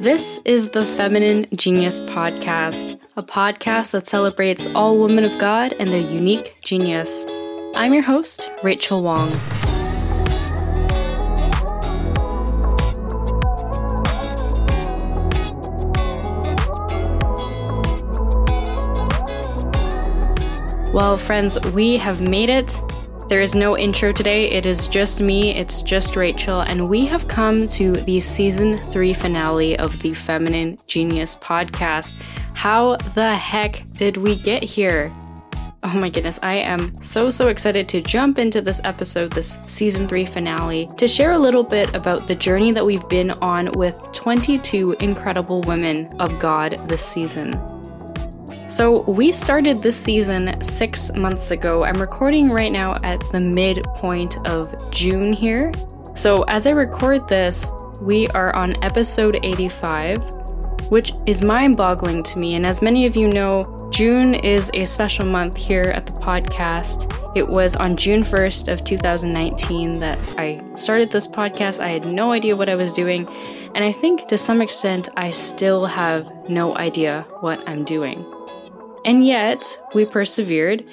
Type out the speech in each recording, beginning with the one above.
This is the Feminine Genius Podcast, a podcast that celebrates all women of God and their unique genius. I'm your host, Rachel Wong. Well, friends, we have made it. There is no intro today. It is just me, it's just Rachel, and we have come to the season three finale of the Feminine Genius podcast. How the heck did we get here? Oh my goodness, I am so, so excited to jump into this episode, this season three finale, to share a little bit about the journey that we've been on with 22 incredible women of God this season. So, we started this season six months ago. I'm recording right now at the midpoint of June here. So, as I record this, we are on episode 85, which is mind boggling to me. And as many of you know, June is a special month here at the podcast. It was on June 1st of 2019 that I started this podcast. I had no idea what I was doing, and I think to some extent I still have no idea what I'm doing. And yet, we persevered.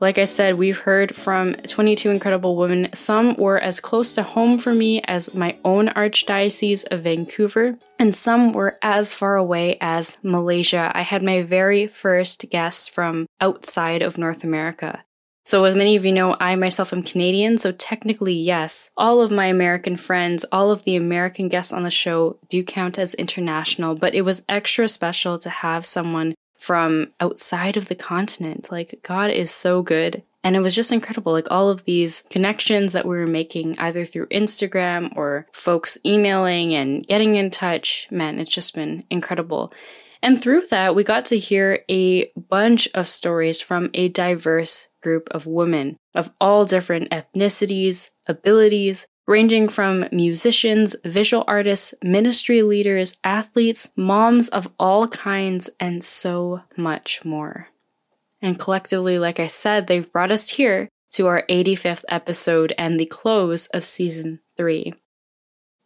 Like I said, we've heard from 22 incredible women. Some were as close to home for me as my own Archdiocese of Vancouver, and some were as far away as Malaysia. I had my very first guests from outside of North America. So, as many of you know, I myself am Canadian, so technically, yes, all of my American friends, all of the American guests on the show do count as international, but it was extra special to have someone from outside of the continent. Like, God is so good. And it was just incredible. Like, all of these connections that we were making, either through Instagram or folks emailing and getting in touch, man, it's just been incredible. And through that, we got to hear a bunch of stories from a diverse group of women of all different ethnicities, abilities, ranging from musicians, visual artists, ministry leaders, athletes, moms of all kinds, and so much more. And collectively, like I said, they've brought us here to our 85th episode and the close of season three.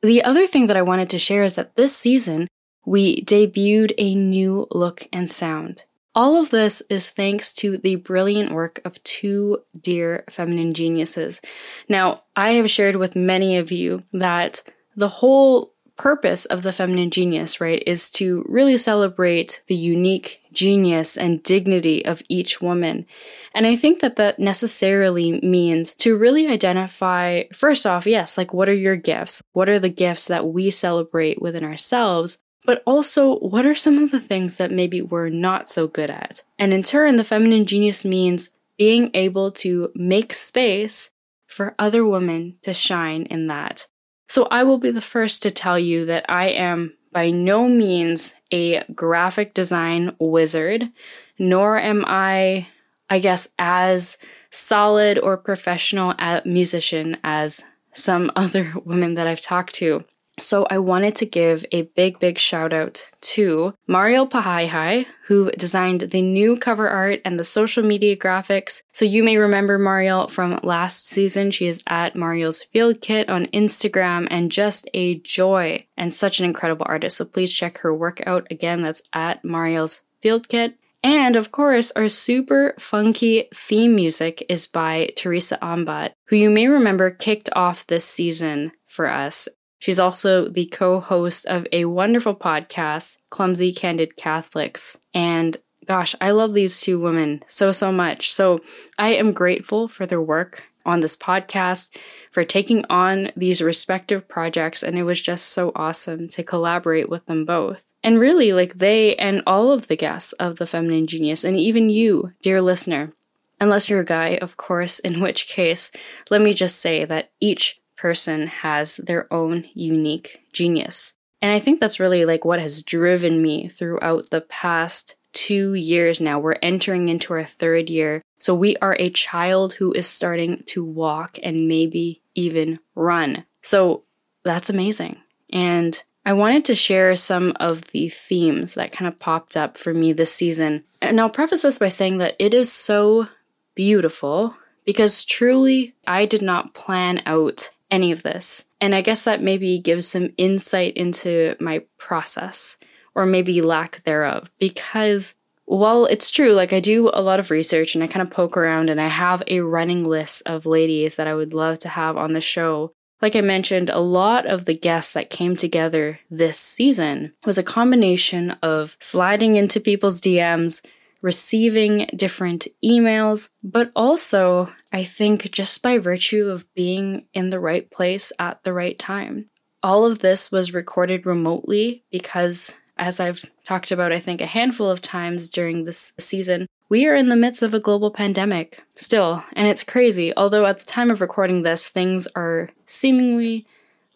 The other thing that I wanted to share is that this season, we debuted a new look and sound. All of this is thanks to the brilliant work of two dear feminine geniuses. Now, I have shared with many of you that the whole purpose of the feminine genius, right, is to really celebrate the unique genius and dignity of each woman. And I think that that necessarily means to really identify, first off, yes, like what are your gifts? What are the gifts that we celebrate within ourselves? But also what are some of the things that maybe we're not so good at? And in turn, the feminine genius means being able to make space for other women to shine in that. So I will be the first to tell you that I am by no means a graphic design wizard, nor am I, I guess, as solid or professional musician as some other women that I've talked to. So I wanted to give a big, big shout out to Mariel Pahayahay, who designed the new cover art and the social media graphics. So you may remember Mariel from last season. She is at Mariel's Field Kit on Instagram and just a joy and such an incredible artist. So please check her work out. Again, that's at Mariel's Field Kit. And of course, our super funky theme music is by Theresa Ambat, who you may remember kicked off this season for us She's also the co host of a wonderful podcast, Clumsy Candid Catholics. And gosh, I love these two women so, so much. So I am grateful for their work on this podcast, for taking on these respective projects. And it was just so awesome to collaborate with them both. And really, like they and all of the guests of The Feminine Genius, and even you, dear listener, unless you're a guy, of course, in which case, let me just say that each person has their own unique genius. And I think that's really like what has driven me throughout the past two years now. We're entering into our third year. So we are a child who is starting to walk and maybe even run. So that's amazing. And I wanted to share some of the themes that kind of popped up for me this season. And I'll preface this by saying that it is so beautiful because truly I did not plan out any of this. And I guess that maybe gives some insight into my process or maybe lack thereof because while it's true, like I do a lot of research and I kind of poke around and I have a running list of ladies that I would love to have on the show. Like I mentioned, a lot of the guests that came together this season was a combination of sliding into people's DMs, receiving different emails, but also, I think, just by virtue of being in the right place at the right time. All of this was recorded remotely because as I've talked about, I think, a handful of times during this season, we are in the midst of a global pandemic still, and it's crazy. Although at the time of recording this, things are seemingly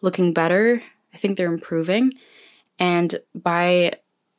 looking better. I think they're improving. And by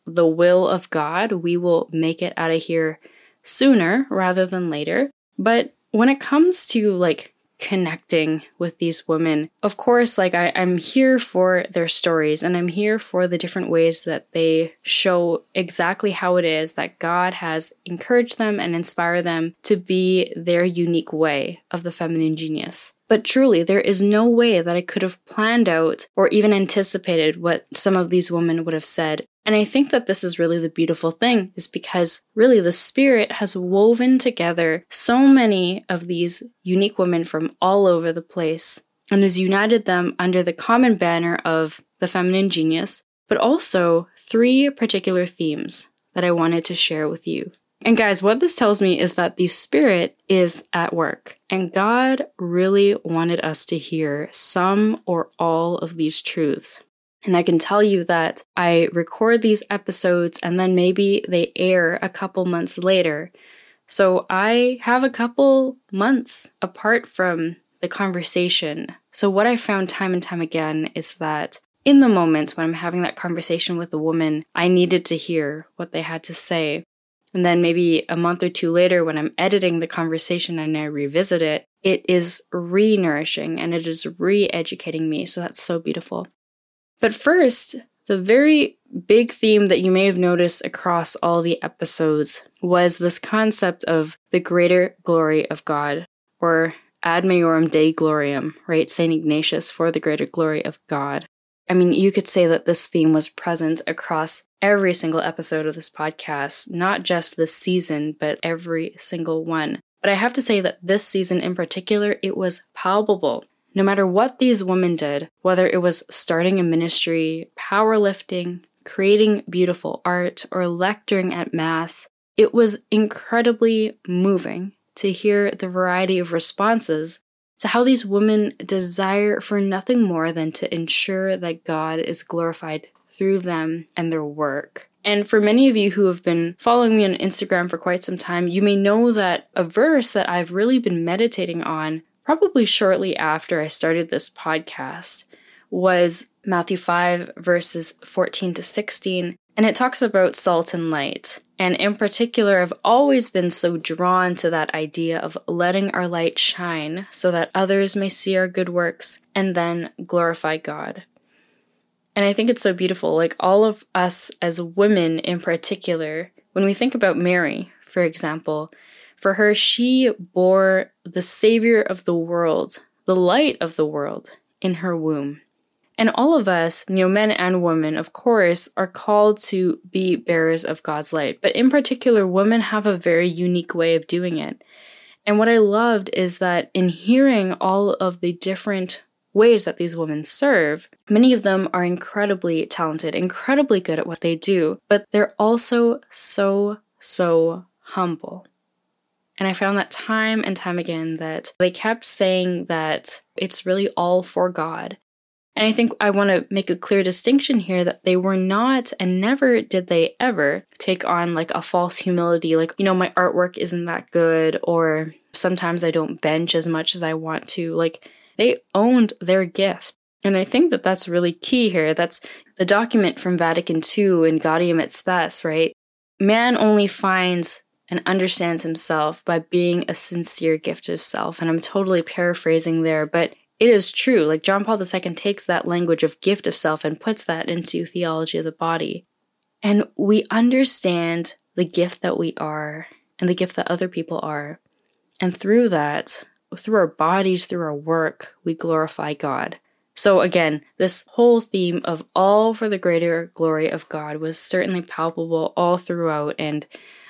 the will of God, we will make it out of here sooner rather than later. But when it comes to like connecting with these women. Of course, like I, I'm here for their stories and I'm here for the different ways that they show exactly how it is that God has encouraged them and inspired them to be their unique way of the feminine genius. But truly, there is no way that I could have planned out or even anticipated what some of these women would have said. And I think that this is really the beautiful thing, is because really the Spirit has woven together so many of these unique women from all over the place and has united them under the common banner of the feminine genius, but also three particular themes that I wanted to share with you. And guys, what this tells me is that the Spirit is at work, and God really wanted us to hear some or all of these truths. And I can tell you that I record these episodes and then maybe they air a couple months later. So I have a couple months apart from the conversation. So, what I found time and time again is that in the moments when I'm having that conversation with a woman, I needed to hear what they had to say. And then maybe a month or two later, when I'm editing the conversation and I revisit it, it is re nourishing and it is re educating me. So that's so beautiful. But first, the very big theme that you may have noticed across all the episodes was this concept of the greater glory of God, or ad majorem Dei gloriam, right? St. Ignatius for the greater glory of God. I mean, you could say that this theme was present across every single episode of this podcast, not just this season, but every single one. But I have to say that this season in particular, it was palpable. No matter what these women did, whether it was starting a ministry, powerlifting, creating beautiful art, or lecturing at Mass, it was incredibly moving to hear the variety of responses to how these women desire for nothing more than to ensure that God is glorified through them and their work. And for many of you who have been following me on Instagram for quite some time, you may know that a verse that I've really been meditating on, probably shortly after I started this podcast, was Matthew 5, verses 14 to 16. And it talks about salt and light. And in particular, I've always been so drawn to that idea of letting our light shine so that others may see our good works and then glorify God. And I think it's so beautiful. Like all of us as women in particular, when we think about Mary, for example, for her, she bore the Savior of the world, the light of the world, in her womb. And all of us, you know, men and women, of course, are called to be bearers of God's light. But in particular, women have a very unique way of doing it. And what I loved is that in hearing all of the different ways that these women serve, many of them are incredibly talented, incredibly good at what they do, but they're also so, so humble. And I found that time and time again that they kept saying that it's really all for God. And I think I want to make a clear distinction here that they were not, and never did they ever take on like a false humility, like, you know, my artwork isn't that good, or sometimes I don't bench as much as I want to. Like, they owned their gift. And I think that that's really key here. That's the document from Vatican II in Gaudium et Spes, right? Man only finds and understands himself by being a sincere gift of self. And I'm totally paraphrasing there, but it is true. Like John Paul II takes that language of gift of self and puts that into theology of the body. And we understand the gift that we are and the gift that other people are. And through that, through our bodies, through our work, we glorify God. So, again, this whole theme of all for the greater glory of God was certainly palpable all throughout. And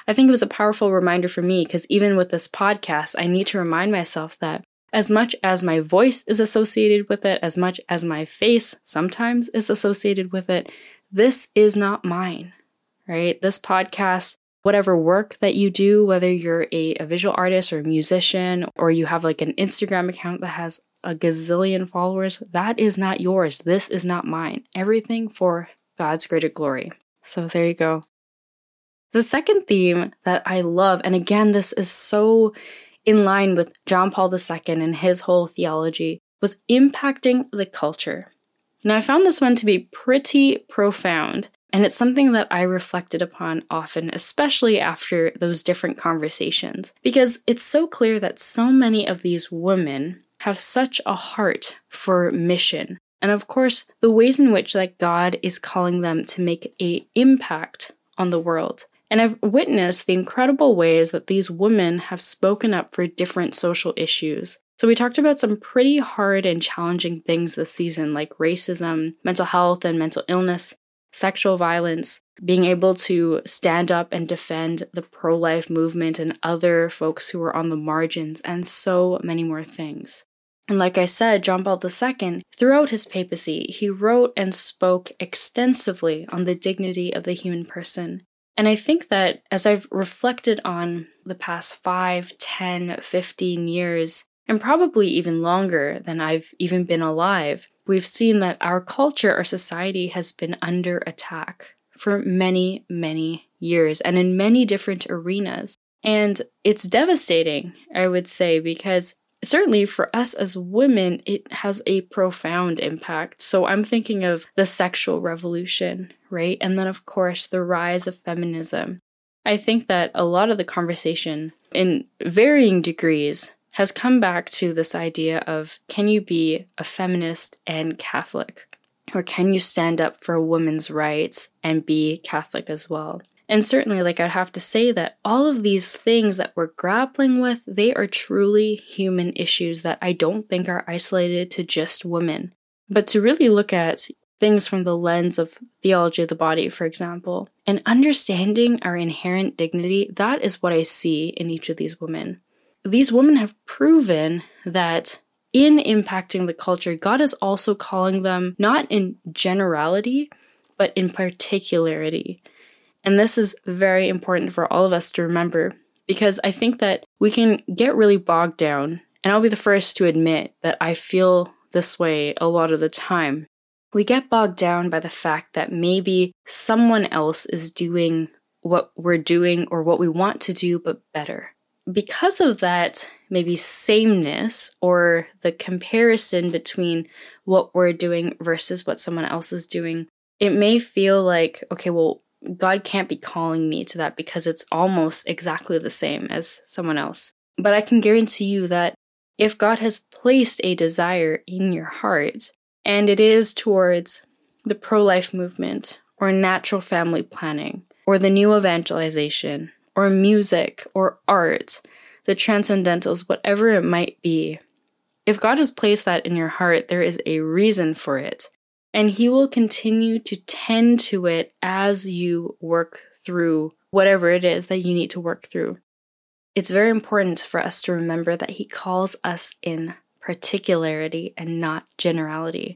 I think it was a powerful reminder for me because even with this podcast, I need to remind myself that as much as my voice is associated with it, as much as my face sometimes is associated with it, this is not mine, right? This podcast, whatever work that you do, whether you're a, a visual artist or a musician, or you have like an Instagram account that has a gazillion followers, that is not yours. This is not mine. Everything for God's greater glory. So there you go. The second theme that I love, and again, this is so in line with John Paul II and his whole theology, was impacting the culture. Now, I found this one to be pretty profound, and it's something that I reflected upon often, especially after those different conversations, because it's so clear that so many of these women have such a heart for mission. And of course, the ways in which that God is calling them to make a impact on the world. And I've witnessed the incredible ways that these women have spoken up for different social issues. So, we talked about some pretty hard and challenging things this season, like racism, mental health and mental illness, sexual violence, being able to stand up and defend the pro life movement and other folks who are on the margins, and so many more things. And like I said, John Paul II, throughout his papacy, he wrote and spoke extensively on the dignity of the human person. And I think that as I've reflected on the past 5, 10, 15 years, and probably even longer than I've even been alive, we've seen that our culture, our society has been under attack for many, many years and in many different arenas. And it's devastating, I would say, because certainly for us as women, it has a profound impact. So I'm thinking of the sexual revolution, right? And then, of course, the rise of feminism. I think that a lot of the conversation, in varying degrees, has come back to this idea of can you be a feminist and Catholic? Or can you stand up for women's rights and be Catholic as well? And certainly, like I'd have to say that all of these things that we're grappling with, they are truly human issues that I don't think are isolated to just women. But to really look at things from the lens of theology of the body, for example, and understanding our inherent dignity, that is what I see in each of these women. These women have proven that in impacting the culture, God is also calling them not in generality, but in particularity. And this is very important for all of us to remember because I think that we can get really bogged down. And I'll be the first to admit that I feel this way a lot of the time. We get bogged down by the fact that maybe someone else is doing what we're doing or what we want to do, but better. Because of that, maybe sameness or the comparison between what we're doing versus what someone else is doing, it may feel like, okay, well, God can't be calling me to that because it's almost exactly the same as someone else. But I can guarantee you that if God has placed a desire in your heart, and it is towards the pro life movement, or natural family planning, or the new evangelization, or music, or art, the transcendentals, whatever it might be, if God has placed that in your heart, there is a reason for it and He will continue to tend to it as you work through whatever it is that you need to work through. It's very important for us to remember that He calls us in particularity and not generality.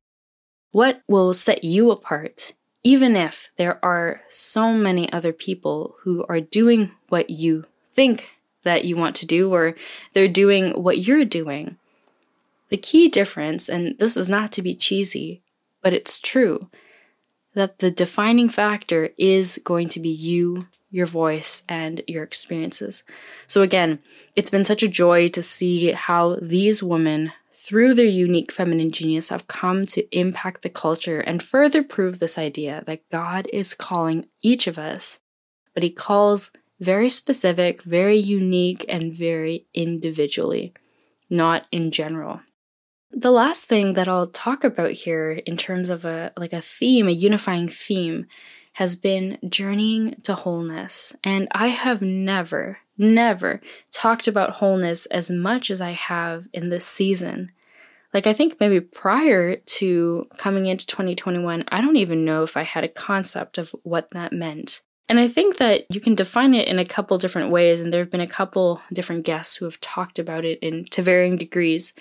What will set you apart, even if there are so many other people who are doing what you think that you want to do, or they're doing what you're doing? The key difference, and this is not to be cheesy, but it's true that the defining factor is going to be you, your voice, and your experiences. So, again, it's been such a joy to see how these women, through their unique feminine genius, have come to impact the culture and further prove this idea that God is calling each of us, but He calls very specific, very unique, and very individually, not in general. The last thing that I'll talk about here in terms of a like a theme, a unifying theme has been journeying to wholeness. And I have never, never talked about wholeness as much as I have in this season. Like, I think maybe prior to coming into 2021, I don't even know if I had a concept of what that meant. And I think that you can define it in a couple different ways, and there have been a couple different guests who have talked about it in to varying degrees.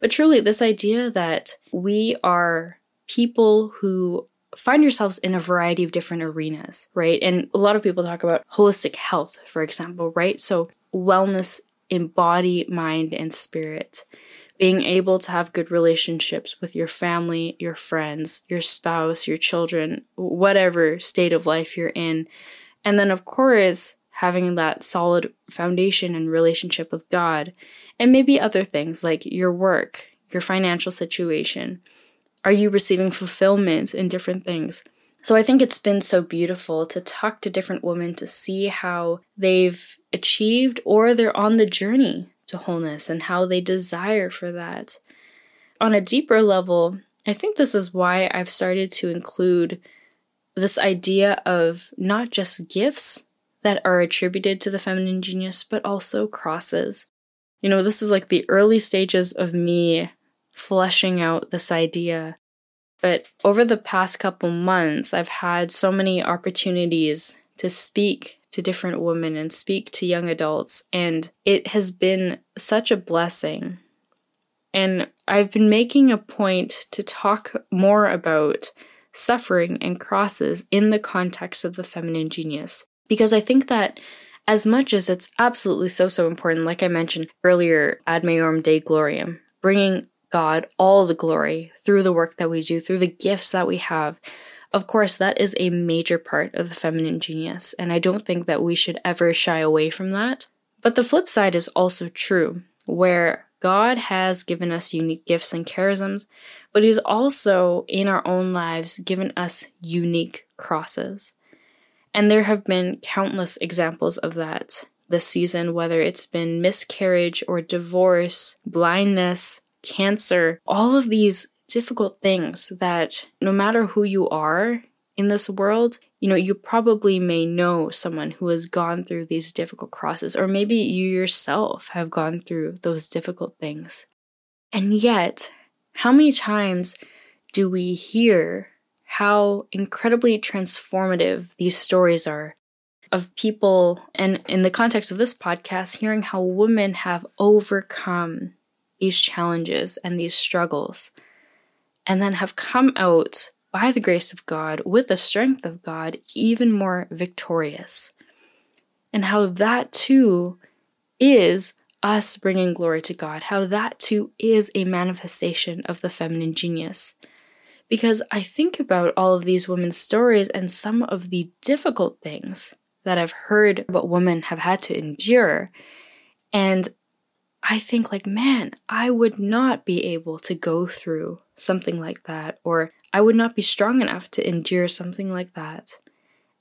But truly, this idea that we are people who find yourselves in a variety of different arenas, right? And a lot of people talk about holistic health, for example, right? So, wellness in body, mind, and spirit. Being able to have good relationships with your family, your friends, your spouse, your children, whatever state of life you're in. And then, of course, having that solid foundation and relationship with God. And maybe other things like your work, your financial situation are you receiving fulfillment in different things? So I think it's been so beautiful to talk to different women to see how they've achieved or they're on the journey to wholeness and how they desire for that. On a deeper level, I think this is why I've started to include this idea of not just gifts that are attributed to the feminine genius, but also crosses. You know, this is like the early stages of me fleshing out this idea. But over the past couple months, I've had so many opportunities to speak to different women and speak to young adults, and it has been such a blessing. And I've been making a point to talk more about suffering and crosses in the context of the feminine genius. Because I think that as much as it's absolutely so, so important, like I mentioned earlier, ad majorem Dei gloriam, bringing God all the glory through the work that we do, through the gifts that we have. Of course, that is a major part of the feminine genius, and I don't think that we should ever shy away from that. But the flip side is also true, where God has given us unique gifts and charisms, but He's also in our own lives given us unique crosses. And there have been countless examples of that this season, whether it's been miscarriage or divorce, blindness, cancer, all of these difficult things that no matter who you are in this world, you know, you probably may know someone who has gone through these difficult crosses, or maybe you yourself have gone through those difficult things. And yet, how many times do we hear how incredibly transformative these stories are of people, and in the context of this podcast, hearing how women have overcome these challenges and these struggles, and then have come out by the grace of God, with the strength of God, even more victorious. And how that too is us bringing glory to God, how that too is a manifestation of the feminine genius. Because I think about all of these women's stories and some of the difficult things that I've heard what women have had to endure. And I think, like, man, I would not be able to go through something like that, or I would not be strong enough to endure something like that.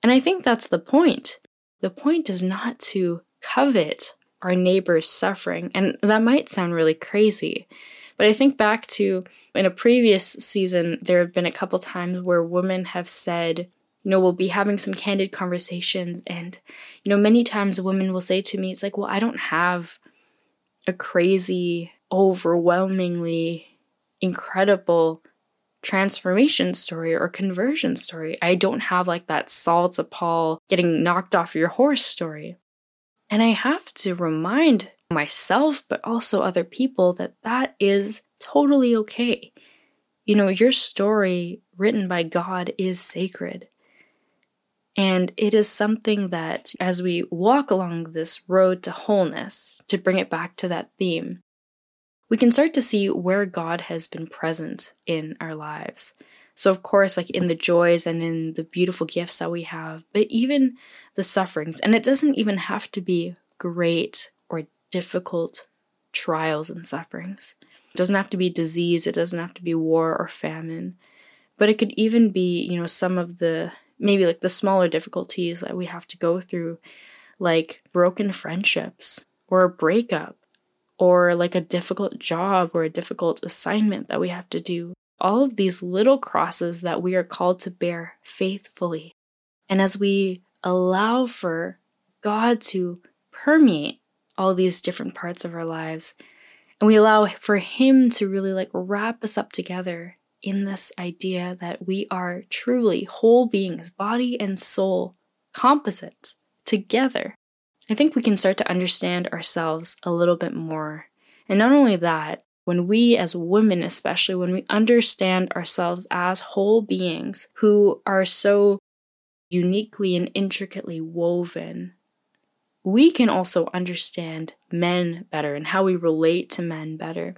And I think that's the point. The point is not to covet our neighbor's suffering. And that might sound really crazy, but I think back to in a previous season, there have been a couple times where women have said, you know, we'll be having some candid conversations. And, you know, many times women will say to me, it's like, well, I don't have a crazy, overwhelmingly incredible transformation story or conversion story. I don't have like that Saul to Paul getting knocked off your horse story. And I have to remind myself, but also other people, that that is totally okay. You know, your story written by God is sacred. And it is something that, as we walk along this road to wholeness, to bring it back to that theme, we can start to see where God has been present in our lives. So, of course, like in the joys and in the beautiful gifts that we have, but even the sufferings. And it doesn't even have to be great or difficult trials and sufferings. It doesn't have to be disease, it doesn't have to be war or famine, but it could even be, you know, some of the maybe like the smaller difficulties that we have to go through, like broken friendships or a breakup or like a difficult job or a difficult assignment that we have to do. All of these little crosses that we are called to bear faithfully. And as we allow for God to permeate all these different parts of our lives, And we allow for Him to really like wrap us up together in this idea that we are truly whole beings, body and soul, composites together. I think we can start to understand ourselves a little bit more. And not only that, when we as women, especially when we understand ourselves as whole beings who are so uniquely and intricately woven, we can also understand men better and how we relate to men better.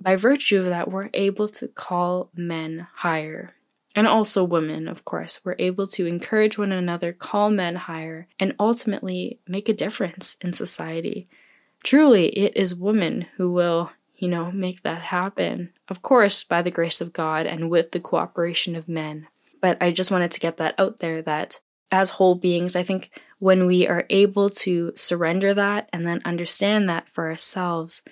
By virtue of that, we're able to call men higher. And also women, of course. We're able to encourage one another, call men higher, and ultimately make a difference in society. Truly, it is women who will you know, make that happen. Of course, by the grace of God and with the cooperation of men. But I just wanted to get that out there that as whole beings, I think when we are able to surrender that and then understand that for ourselves,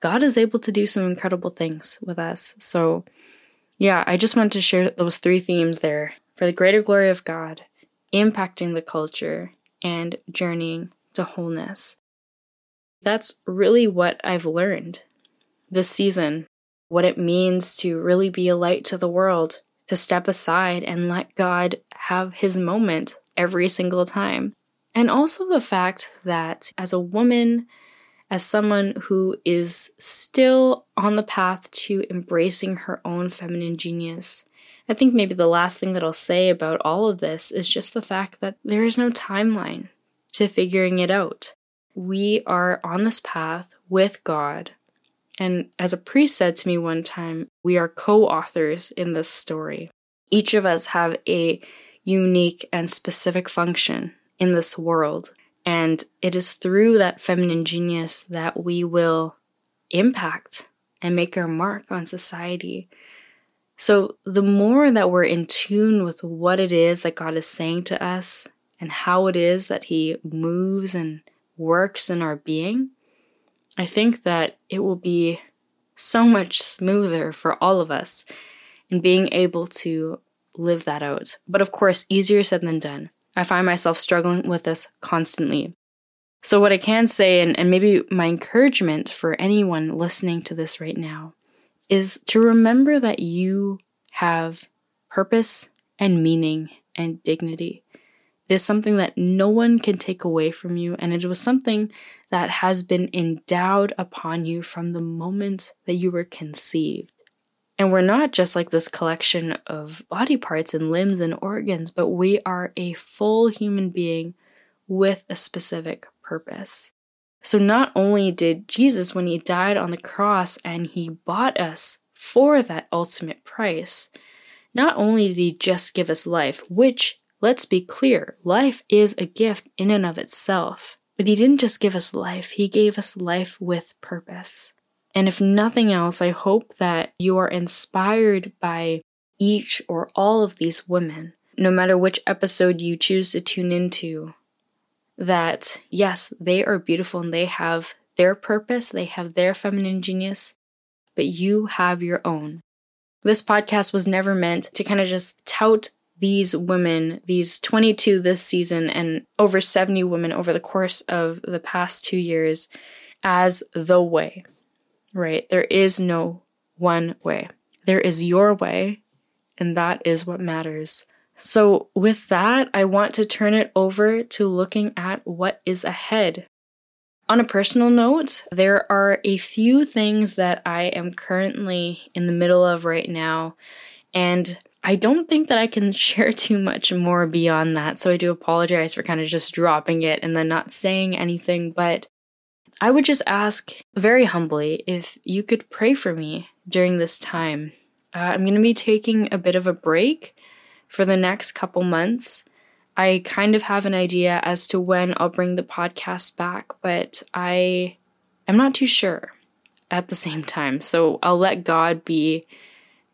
God is able to do some incredible things with us. So, yeah, I just wanted to share those three themes there for the greater glory of God, impacting the culture, and journeying to wholeness. That's really what I've learned this season, what it means to really be a light to the world, to step aside and let God have his moment every single time. And also the fact that as a woman, as someone who is still on the path to embracing her own feminine genius, I think maybe the last thing that I'll say about all of this is just the fact that there is no timeline to figuring it out. We are on this path with God and as a priest said to me one time, we are co authors in this story. Each of us have a unique and specific function in this world. And it is through that feminine genius that we will impact and make our mark on society. So, the more that we're in tune with what it is that God is saying to us and how it is that He moves and works in our being, I think that it will be so much smoother for all of us in being able to live that out. But of course, easier said than done. I find myself struggling with this constantly. So, what I can say, and, and maybe my encouragement for anyone listening to this right now, is to remember that you have purpose and meaning and dignity. It is something that no one can take away from you, and it was something that has been endowed upon you from the moment that you were conceived. And we're not just like this collection of body parts and limbs and organs, but we are a full human being with a specific purpose. So, not only did Jesus, when he died on the cross and he bought us for that ultimate price, not only did he just give us life, which Let's be clear life is a gift in and of itself. But He didn't just give us life, He gave us life with purpose. And if nothing else, I hope that you are inspired by each or all of these women, no matter which episode you choose to tune into, that yes, they are beautiful and they have their purpose, they have their feminine genius, but you have your own. This podcast was never meant to kind of just tout these women, these 22 this season, and over 70 women over the course of the past two years, as the way, right? There is no one way. There is your way, and that is what matters. So, with that, I want to turn it over to looking at what is ahead. On a personal note, there are a few things that I am currently in the middle of right now, and I don't think that I can share too much more beyond that, so I do apologize for kind of just dropping it and then not saying anything, but I would just ask very humbly if you could pray for me during this time. Uh, I'm going to be taking a bit of a break for the next couple months. I kind of have an idea as to when I'll bring the podcast back, but I am not too sure at the same time. So I'll let God be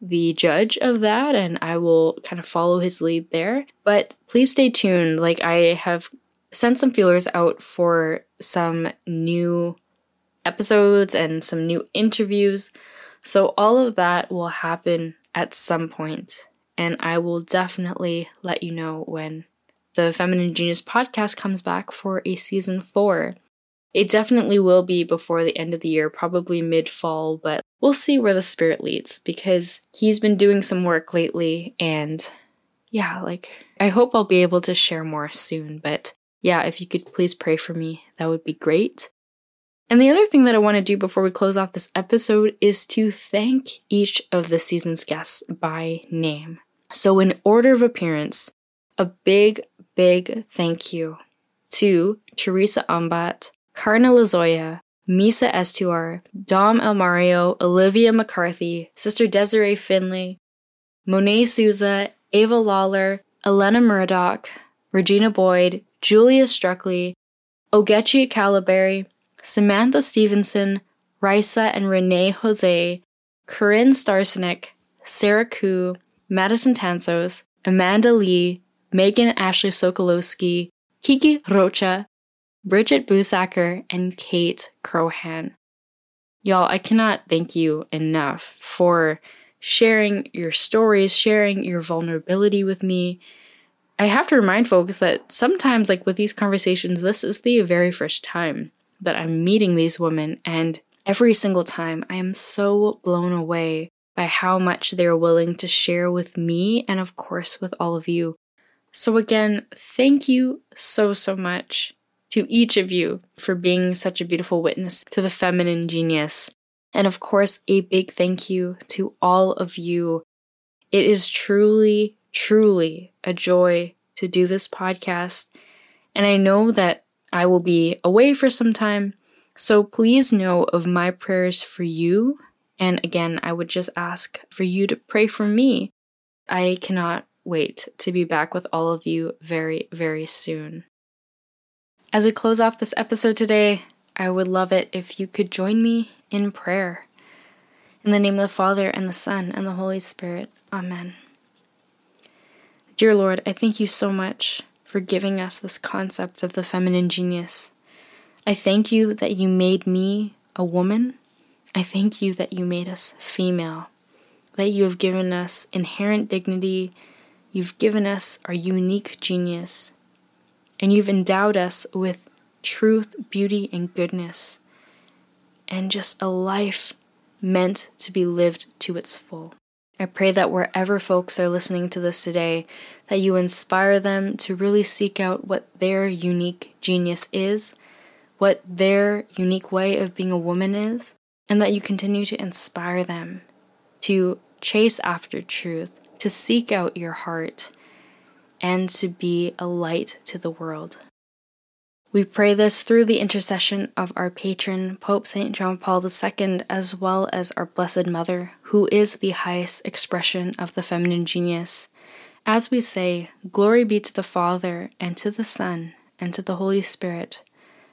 the judge of that and I will kind of follow his lead there. But please stay tuned. Like, I have sent some feelers out for some new episodes and some new interviews. So, all of that will happen at some point, and I will definitely let you know when the Feminine Genius podcast comes back for a season four. It definitely will be before the end of the year, probably mid fall, but we'll see where the spirit leads because he's been doing some work lately and yeah, like I hope I'll be able to share more soon, but yeah, if you could please pray for me, that would be great. And the other thing that I want to do before we close off this episode is to thank each of the season's guests by name. So, in order of appearance, a big, big thank you to Theresa Ambat, Karna Lazoya, Misa Estuar, Dom El Mario, Olivia McCarthy, Sister Desiree Finley, Monet Souza, Ava Lawler, Elena Murdoch, Regina Boyd, Julia Struckley, Ogechi Calaberry, Samantha Stevenson, Risa and Renee Jose, Corinne Starsenik, Sarah Koo, Madison Tansos, Amanda Lee, Megan Ashley Sokolowski, Kiki Rocha, Bridget Busacker, and Kate Crohan. Y'all, I cannot thank you enough for sharing your stories, sharing your vulnerability with me. I have to remind folks that sometimes, like with these conversations, this is the very first time that I'm meeting these women, and every single time I am so blown away by how much they're willing to share with me and, of course, with all of you. So, again, thank you so, so much to each of you for being such a beautiful witness to the feminine genius. And of course, a big thank you to all of you. It is truly, truly a joy to do this podcast. And I know that I will be away for some time. So please know of my prayers for you. And again, I would just ask for you to pray for me. I cannot wait to be back with all of you very, very soon. As we close off this episode today, I would love it if you could join me in prayer. In the name of the Father, and the Son, and the Holy Spirit. Amen. Dear Lord, I thank you so much for giving us this concept of the feminine genius. I thank you that you made me a woman. I thank you that you made us female, that you have given us inherent dignity, you've given us our unique genius, and you've endowed us with truth, beauty, and goodness and just a life meant to be lived to its full. I pray that wherever folks are listening to this today, that you inspire them to really seek out what their unique genius is, what their unique way of being a woman is, and that you continue to inspire them to chase after truth, to seek out your heart, and to be a light to the world. We pray this through the intercession of our patron, Pope St. John Paul II, as well as our Blessed Mother, who is the highest expression of the feminine genius. As we say, Glory be to the Father, and to the Son, and to the Holy Spirit,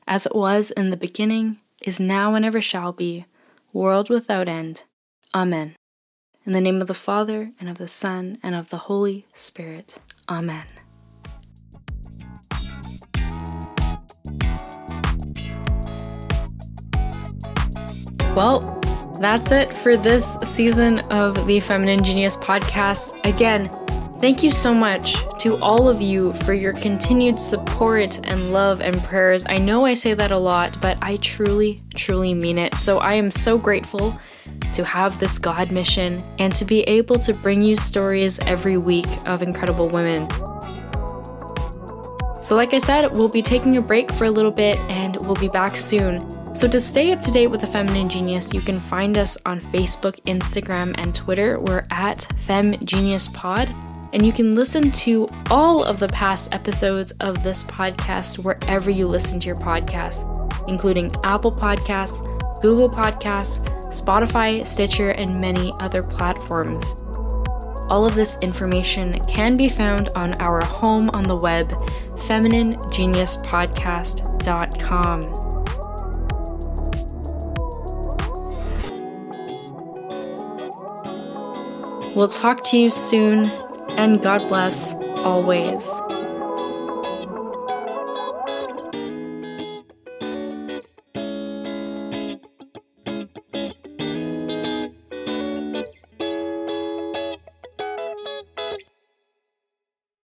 as it was in the beginning, is now, and ever shall be, world without end. Amen. In the name of the Father, and of the Son, and of the Holy Spirit. Amen. Well, that's it for this season of the Feminine Genius podcast. Again, thank you so much to all of you for your continued support and love and prayers. I know I say that a lot, but I truly, truly mean it. So I am so grateful to have this God mission and to be able to bring you stories every week of incredible women. So, like I said, we'll be taking a break for a little bit and we'll be back soon. So, to stay up to date with the Feminine Genius, you can find us on Facebook, Instagram, and Twitter. We're at Fem Genius Pod. And you can listen to all of the past episodes of this podcast wherever you listen to your podcast, including Apple Podcasts, Google Podcasts, Spotify, Stitcher, and many other platforms. All of this information can be found on our home on the web, femininegeniuspodcast.com. We'll talk to you soon, and God bless always.